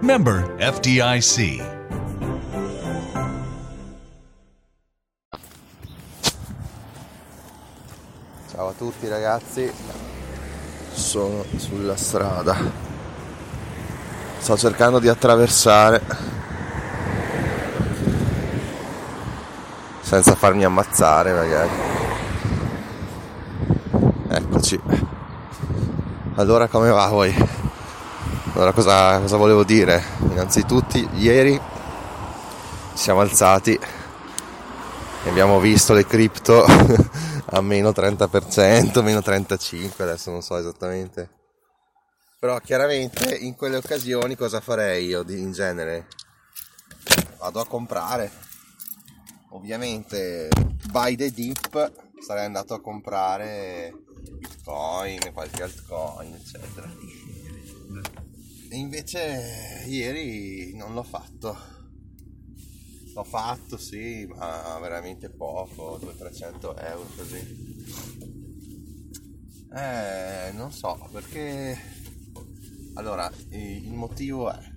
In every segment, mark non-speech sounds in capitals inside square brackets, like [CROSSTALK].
Member FDIC. Ciao a tutti ragazzi, sono sulla strada, sto cercando di attraversare senza farmi ammazzare magari. Eccoci. Allora come va voi? Allora cosa, cosa volevo dire? Innanzitutto ieri ci siamo alzati e abbiamo visto le cripto [LAUGHS] a meno 30%, meno 35%, adesso non so esattamente. Però chiaramente in quelle occasioni cosa farei io in genere? Vado a comprare. Ovviamente buy the dip sarei andato a comprare bitcoin, qualche altcoin, eccetera. Invece ieri non l'ho fatto. L'ho fatto sì, ma veramente poco, 200-300 euro così. Eh, non so, perché... Allora, il motivo è...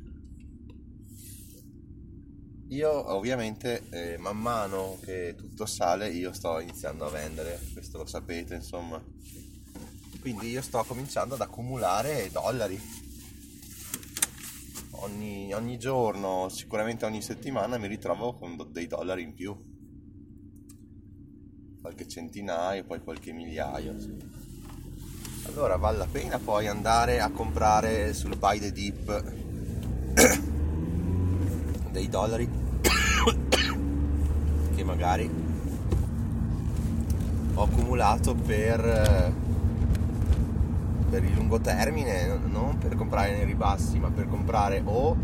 Io ovviamente eh, man mano che tutto sale io sto iniziando a vendere, questo lo sapete insomma. Quindi io sto cominciando ad accumulare dollari. Ogni, ogni giorno, sicuramente ogni settimana mi ritrovo con dei dollari in più. Qualche centinaio, poi qualche migliaio. Sì. Allora vale la pena poi andare a comprare sul buy the dip [COUGHS] dei dollari [COUGHS] che magari ho accumulato per, per il lungo termine, non per comprare nei ribassi, ma per comprare o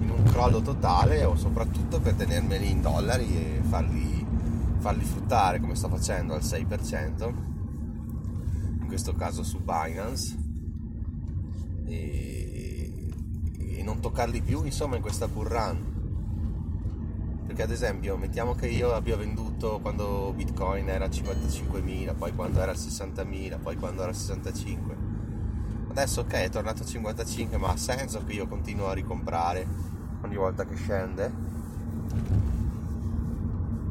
in un crollo totale o soprattutto per tenermeli in dollari e farli, farli fruttare come sto facendo al 6%, in questo caso su Binance. E, e non toccarli più insomma in questa bull run perché ad esempio mettiamo che io abbia venduto quando bitcoin era a 55.000 poi quando era a 60.000 poi quando era a 65 adesso ok è tornato a 55 ma ha senso che io continuo a ricomprare ogni volta che scende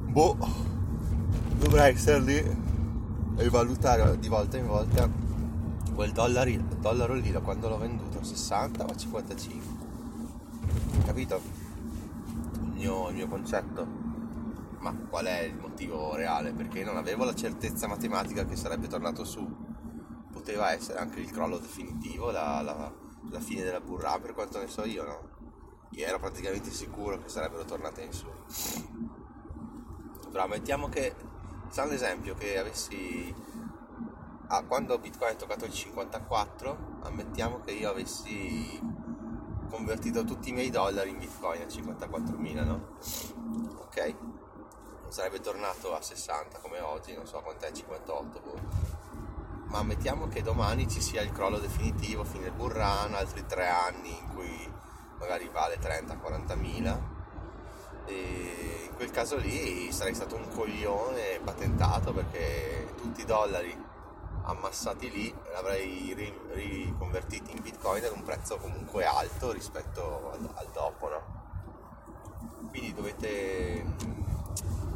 boh dovrei essere lì e valutare di volta in volta quel dollaro, dollaro lì da quando l'ho venduto a 60 o a 55 capito? mio, il mio concetto. Ma qual è il motivo reale? Perché non avevo la certezza matematica che sarebbe tornato su. Poteva essere anche il crollo definitivo, la, la, la fine della burra, per quanto ne so io, no? Io ero praticamente sicuro che sarebbero tornate in su. Però mettiamo che, facciamo l'esempio che avessi ah, quando Bitcoin è toccato il 54, ammettiamo che io avessi convertito tutti i miei dollari in bitcoin a 54.000 no? ok sarebbe tornato a 60 come oggi non so quant'è 58 boh. Ma mettiamo che domani ci sia il crollo definitivo fine il bull run altri tre anni in cui magari vale 30-40.000 e in quel caso lì sarei stato un coglione patentato perché tutti i dollari ammassati lì l'avrei riconvertiti in bitcoin ad un prezzo comunque alto rispetto al, al dopo no? quindi dovete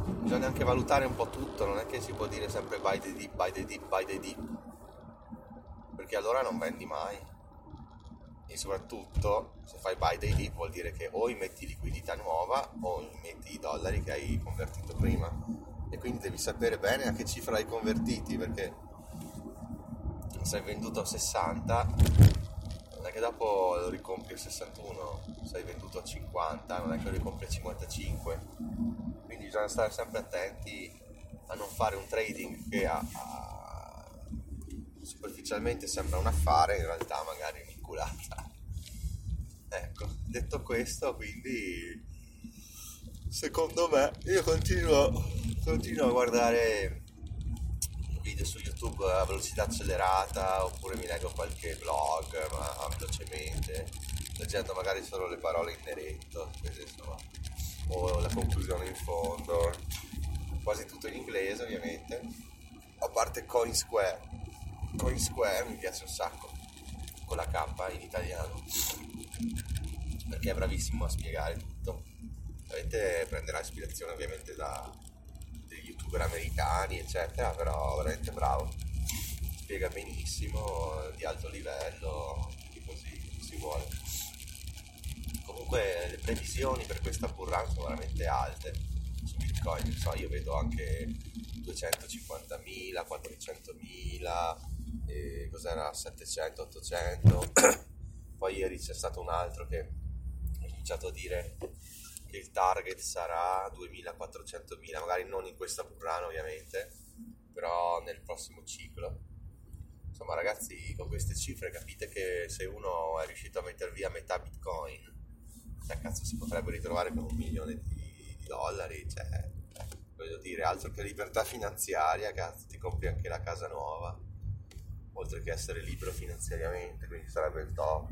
bisogna anche valutare un po' tutto non è che si può dire sempre buy the dip buy the dip buy the dip perché allora non vendi mai. E soprattutto se fai buy the dip vuol dire che o metti liquidità nuova o metti i dollari che hai convertito prima. E quindi devi sapere bene a che cifra hai convertiti perché sei venduto a 60 non è che dopo lo ricompri a 61 sei venduto a 50 non è che lo ricompri a 55 quindi bisogna stare sempre attenti a non fare un trading che a, a, superficialmente sembra un affare in realtà magari è un'inculata. Ecco detto questo, quindi secondo me io continuo, continuo a guardare video su YouTube a velocità accelerata oppure mi leggo qualche blog ma velocemente leggendo magari solo le parole in insomma, o la conclusione in fondo quasi tutto in inglese ovviamente. A parte Coin Square Coin Square mi piace un sacco con la K in italiano. Perché è bravissimo a spiegare tutto. Ovviamente prenderà ispirazione ovviamente da degli youtuber americani eccetera però veramente bravo. Spiega benissimo di alto livello così si vuole. Comunque le previsioni per questa burrun sono veramente alte su bitcoin. So, io vedo anche 250.000 400.000 e cos'era? 700 800 [COUGHS] poi ieri c'è stato un altro che ha cominciato a dire che il target sarà 2400.000 magari non in questa burrana ovviamente però nel prossimo ciclo. Insomma ragazzi con queste cifre capite che se uno è riuscito a mettere via metà bitcoin cioè cazzo si potrebbe ritrovare con un milione di, di dollari cioè voglio dire altro che libertà finanziaria cazzo ti compri anche la casa nuova oltre che essere libero finanziariamente, quindi sarebbe il top.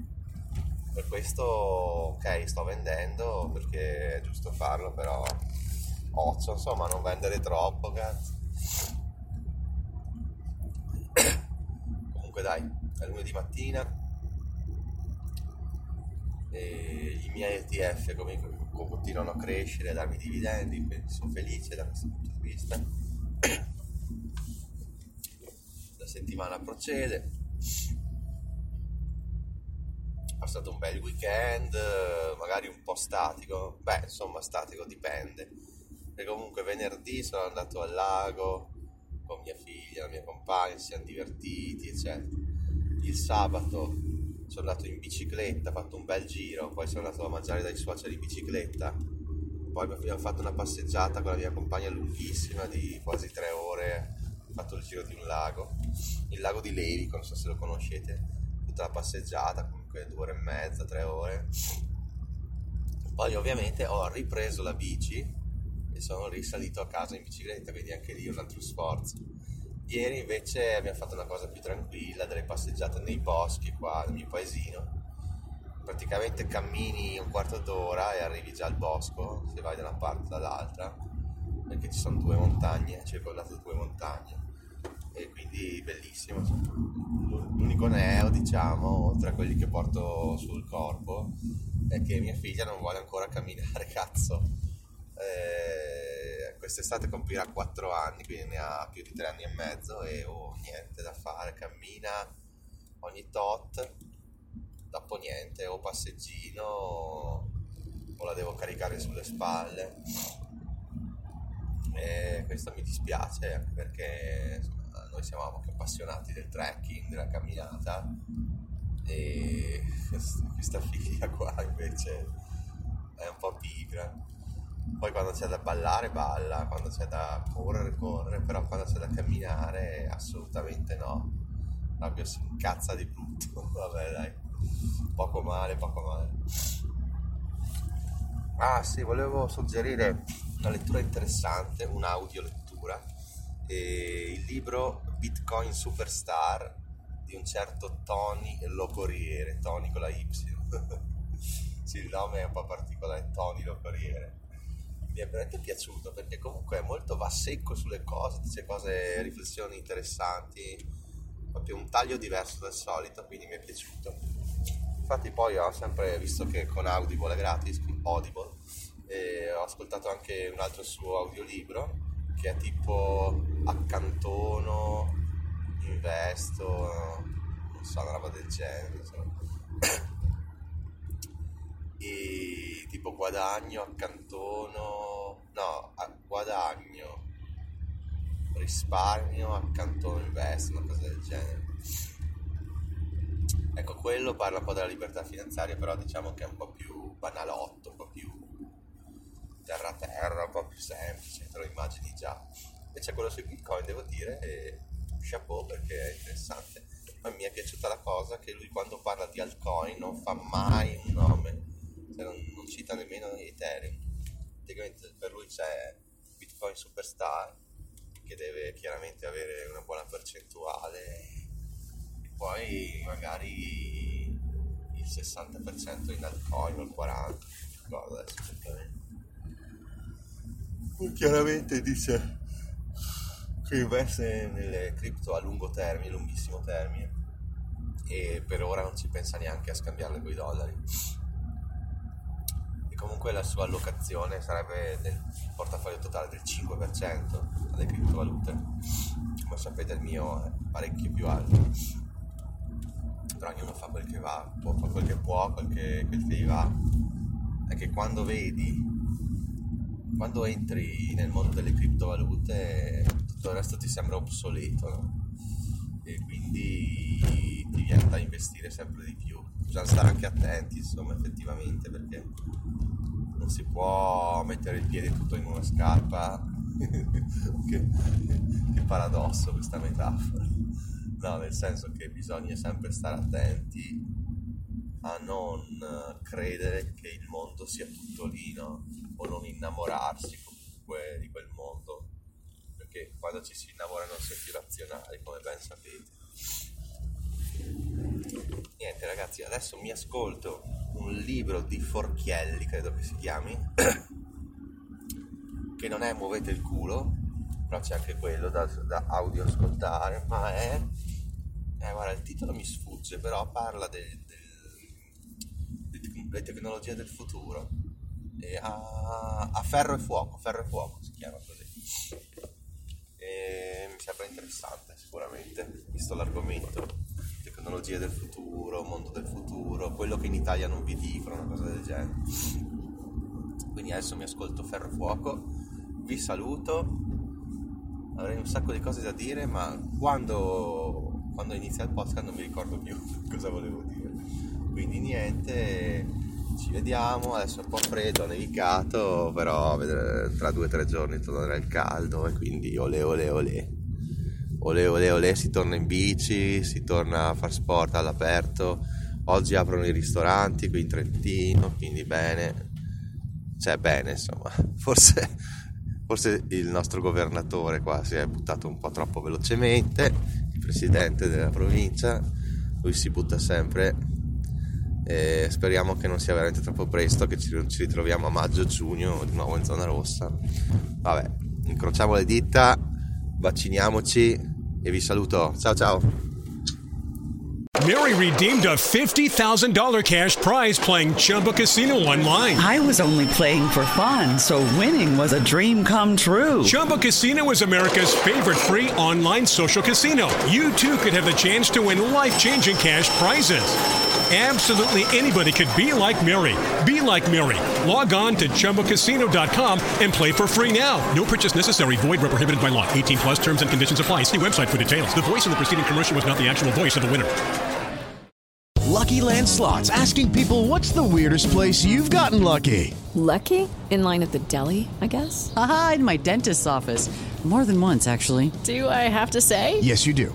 Per questo, ok, sto vendendo perché è giusto farlo, però occhio, insomma, non vendere troppo, cazzo. Comunque dai, è lunedì mattina e i miei ETF comunque continuano a crescere, a darmi dividendi, quindi sono felice da questo punto di vista settimana procede. È stato un bel weekend, magari un po' statico, beh insomma statico dipende. E comunque venerdì sono andato al lago con mia figlia, la mia compagna, ci siamo divertiti, eccetera. Il sabato sono andato in bicicletta, ho fatto un bel giro, poi sono andato a mangiare dai suoceri in bicicletta, poi abbiamo fatto una passeggiata con la mia compagna lunghissima di quasi tre ore fatto il giro di un lago, il lago di Levico, non so se lo conoscete, tutta la passeggiata, comunque due ore e mezza, tre ore. Poi ovviamente ho ripreso la bici e sono risalito a casa in bicicletta, quindi anche lì un altro sforzo. Ieri invece abbiamo fatto una cosa più tranquilla, delle passeggiate nei boschi qua nel mio paesino. Praticamente cammini un quarto d'ora e arrivi già al bosco, se vai da una parte o dall'altra, perché ci sono due montagne, circondate da due montagne e quindi bellissimo. L'unico neo, diciamo, tra quelli che porto sul corpo è che mia figlia non vuole ancora camminare, [LAUGHS] cazzo. Eh, quest'estate compirà 4 anni, quindi ne ha più di 3 anni e mezzo e oh, niente da fare, cammina ogni tot, dopo niente, o passeggino o la devo caricare sulle spalle. E questo mi dispiace anche perché insomma, noi siamo anche appassionati del trekking, della camminata e questa figlia qua invece è un po' pigra. Poi quando c'è da ballare balla, quando c'è da correre corre, però quando c'è da camminare assolutamente no. Proprio si incazza di brutto, [LAUGHS] vabbè dai, poco male, poco male. Ah sì, volevo suggerire una lettura interessante, un'audio lettura e il libro Bitcoin Superstar di un certo Tony Locoriere, Tony con la Y. [LAUGHS] sì, il nome è un po' particolare, Tony Locoriere. Mi è veramente piaciuto perché comunque molto va secco sulle cose, dice cose, riflessioni interessanti, proprio un taglio diverso dal solito, quindi mi è piaciuto. Infatti poi ho sempre visto che con Audible è gratis, Audible, e ho ascoltato anche un altro suo audiolibro che è tipo accantono, investo, non so, una roba del genere. e tipo guadagno, accantono, no, guadagno, risparmio, accantono, investo, una cosa del genere. Ecco, quello parla un po' della libertà finanziaria, però diciamo che è un po' più banalotto, un po' più terra terra, un po' più semplice, te lo immagini già. Invece quello sui bitcoin devo dire e chapeau perché è interessante. Ma mi è piaciuta la cosa che lui quando parla di altcoin non fa mai un nome, cioè e Ethereum. Praticamente per lui c'è Bitcoin Superstar che deve chiaramente avere una buona percentuale e poi magari il 60% in altcoin o il 40% ricordo adesso esattamente chiaramente dice che investe nelle cripto a lungo termine, lunghissimo termine e per ora non ci pensa neanche a scambiarle con i dollari. E comunque la sua allocazione sarebbe del portafoglio totale del 5% alle criptovalute come sapete il mio è parecchio più alto. Però ognuno fa quel che va può fare quel che può quel che, quel che gli va. È che quando vedi quando entri nel mondo delle criptovalute tutto il resto ti sembra obsoleto no? e quindi ti viene da investire sempre di più. Bisogna stare anche attenti insomma effettivamente perché non si può mettere il piede tutto in una scarpa. [LAUGHS] Che, che paradosso questa metafora. No nel senso che bisogna sempre stare attenti a non credere che il mondo sia tutto lì no? o non innamorarsi comunque di quel mondo, perché quando ci si innamora non si è più razionali, come ben sapete. Niente ragazzi, adesso mi ascolto un libro di Forchielli, credo che si chiami, [COUGHS] che non è Muovete il culo, però c'è anche quello da, da audio ascoltare, ma è... Eh, guarda, il titolo mi sfugge, però parla del, delle tecnologie del futuro a, a, ferro e fuoco, ferro e fuoco si chiama così. E mi sembra interessante sicuramente, visto l'argomento, tecnologie del futuro, mondo del futuro, quello che in Italia non vi dicono, una cosa del genere. Quindi adesso mi ascolto ferro e fuoco, vi saluto, avrei un sacco di cose da dire, ma quando, quando inizia il podcast non mi ricordo più [LAUGHS] cosa volevo dire. Quindi niente ci vediamo, adesso è un po' freddo, nevicato, però tra due o tre giorni tornerà il caldo e quindi ole ole ole. Ole ole ole, si torna in bici, si torna a far sport all'aperto. Oggi aprono i ristoranti qui in Trentino, quindi bene. Cioè bene, insomma, [LAUGHS] forse, forse il nostro governatore qua si è buttato un po' troppo velocemente, il presidente della provincia, lui si butta sempre e speriamo che non sia veramente troppo presto, che ci, ci ritroviamo a maggio-giugno di nuovo in zona rossa. Vabbè, incrociamo le dita, vacciniamoci e vi saluto. Ciao ciao! Mary redeemed a $50,000 cash prize playing Chumba Casino online. I was only playing for fun, so winning was a dream come true. Chumba Casino is America's favorite free online social casino. You too could have the chance to win life changing cash prizes. Absolutely anybody could be like Mary. Be like Mary. Log on to ChumboCasino.com and play for free now. No purchase necessary. Void where prohibited by law. 18 plus terms and conditions apply. See website for details. The voice in the preceding commercial was not the actual voice of the winner. Lucky Land Slots. Asking people what's the weirdest place you've gotten lucky? Lucky? In line at the deli, I guess? Aha, in my dentist's office. More than once, actually. Do I have to say? Yes, you do.